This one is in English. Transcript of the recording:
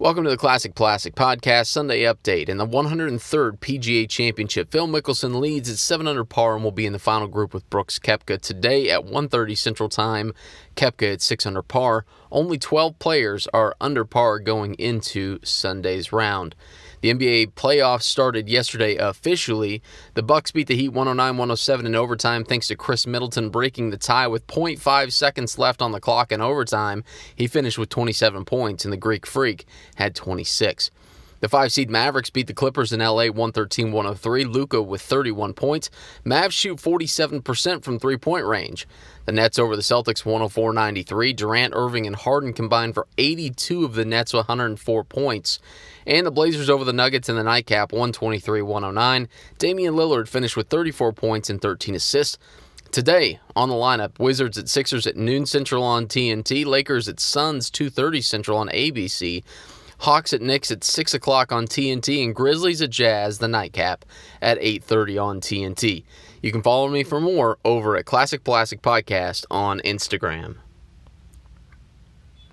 Welcome to the Classic Plastic Podcast Sunday Update. In the 103rd PGA Championship, Phil Mickelson leads at 7 under par and will be in the final group with Brooks Koepka today at 1:30 Central Time. Koepka at 6 under par. Only 12 players are under par going into Sunday's round. The NBA playoffs started yesterday officially. The Bucks beat the Heat 109-107 in overtime thanks to Khris Middleton breaking the tie with 0.5 seconds left on the clock in overtime. He finished with 27 points and the Greek Freak had 26. The five seed Mavericks beat the Clippers in LA 113 103. Luka with 31 points. Mavs shoot 47% from three point range. The Nets over the Celtics 104 93. Durant, Irving, and Harden combined for 82 of the Nets 104 points. And the Blazers over the Nuggets in the nightcap 123 109. Damian Lillard finished with 34 points and 13 assists. Today on the lineup, Wizards at Sixers at noon Central on TNT, Lakers at Suns 2:30 Central on ABC. Hawks at Knicks at 6 o'clock on TNT, and Grizzlies at Jazz, the nightcap, at 8.30 on TNT. You can follow me for more over at Classic Plastic Podcast on Instagram.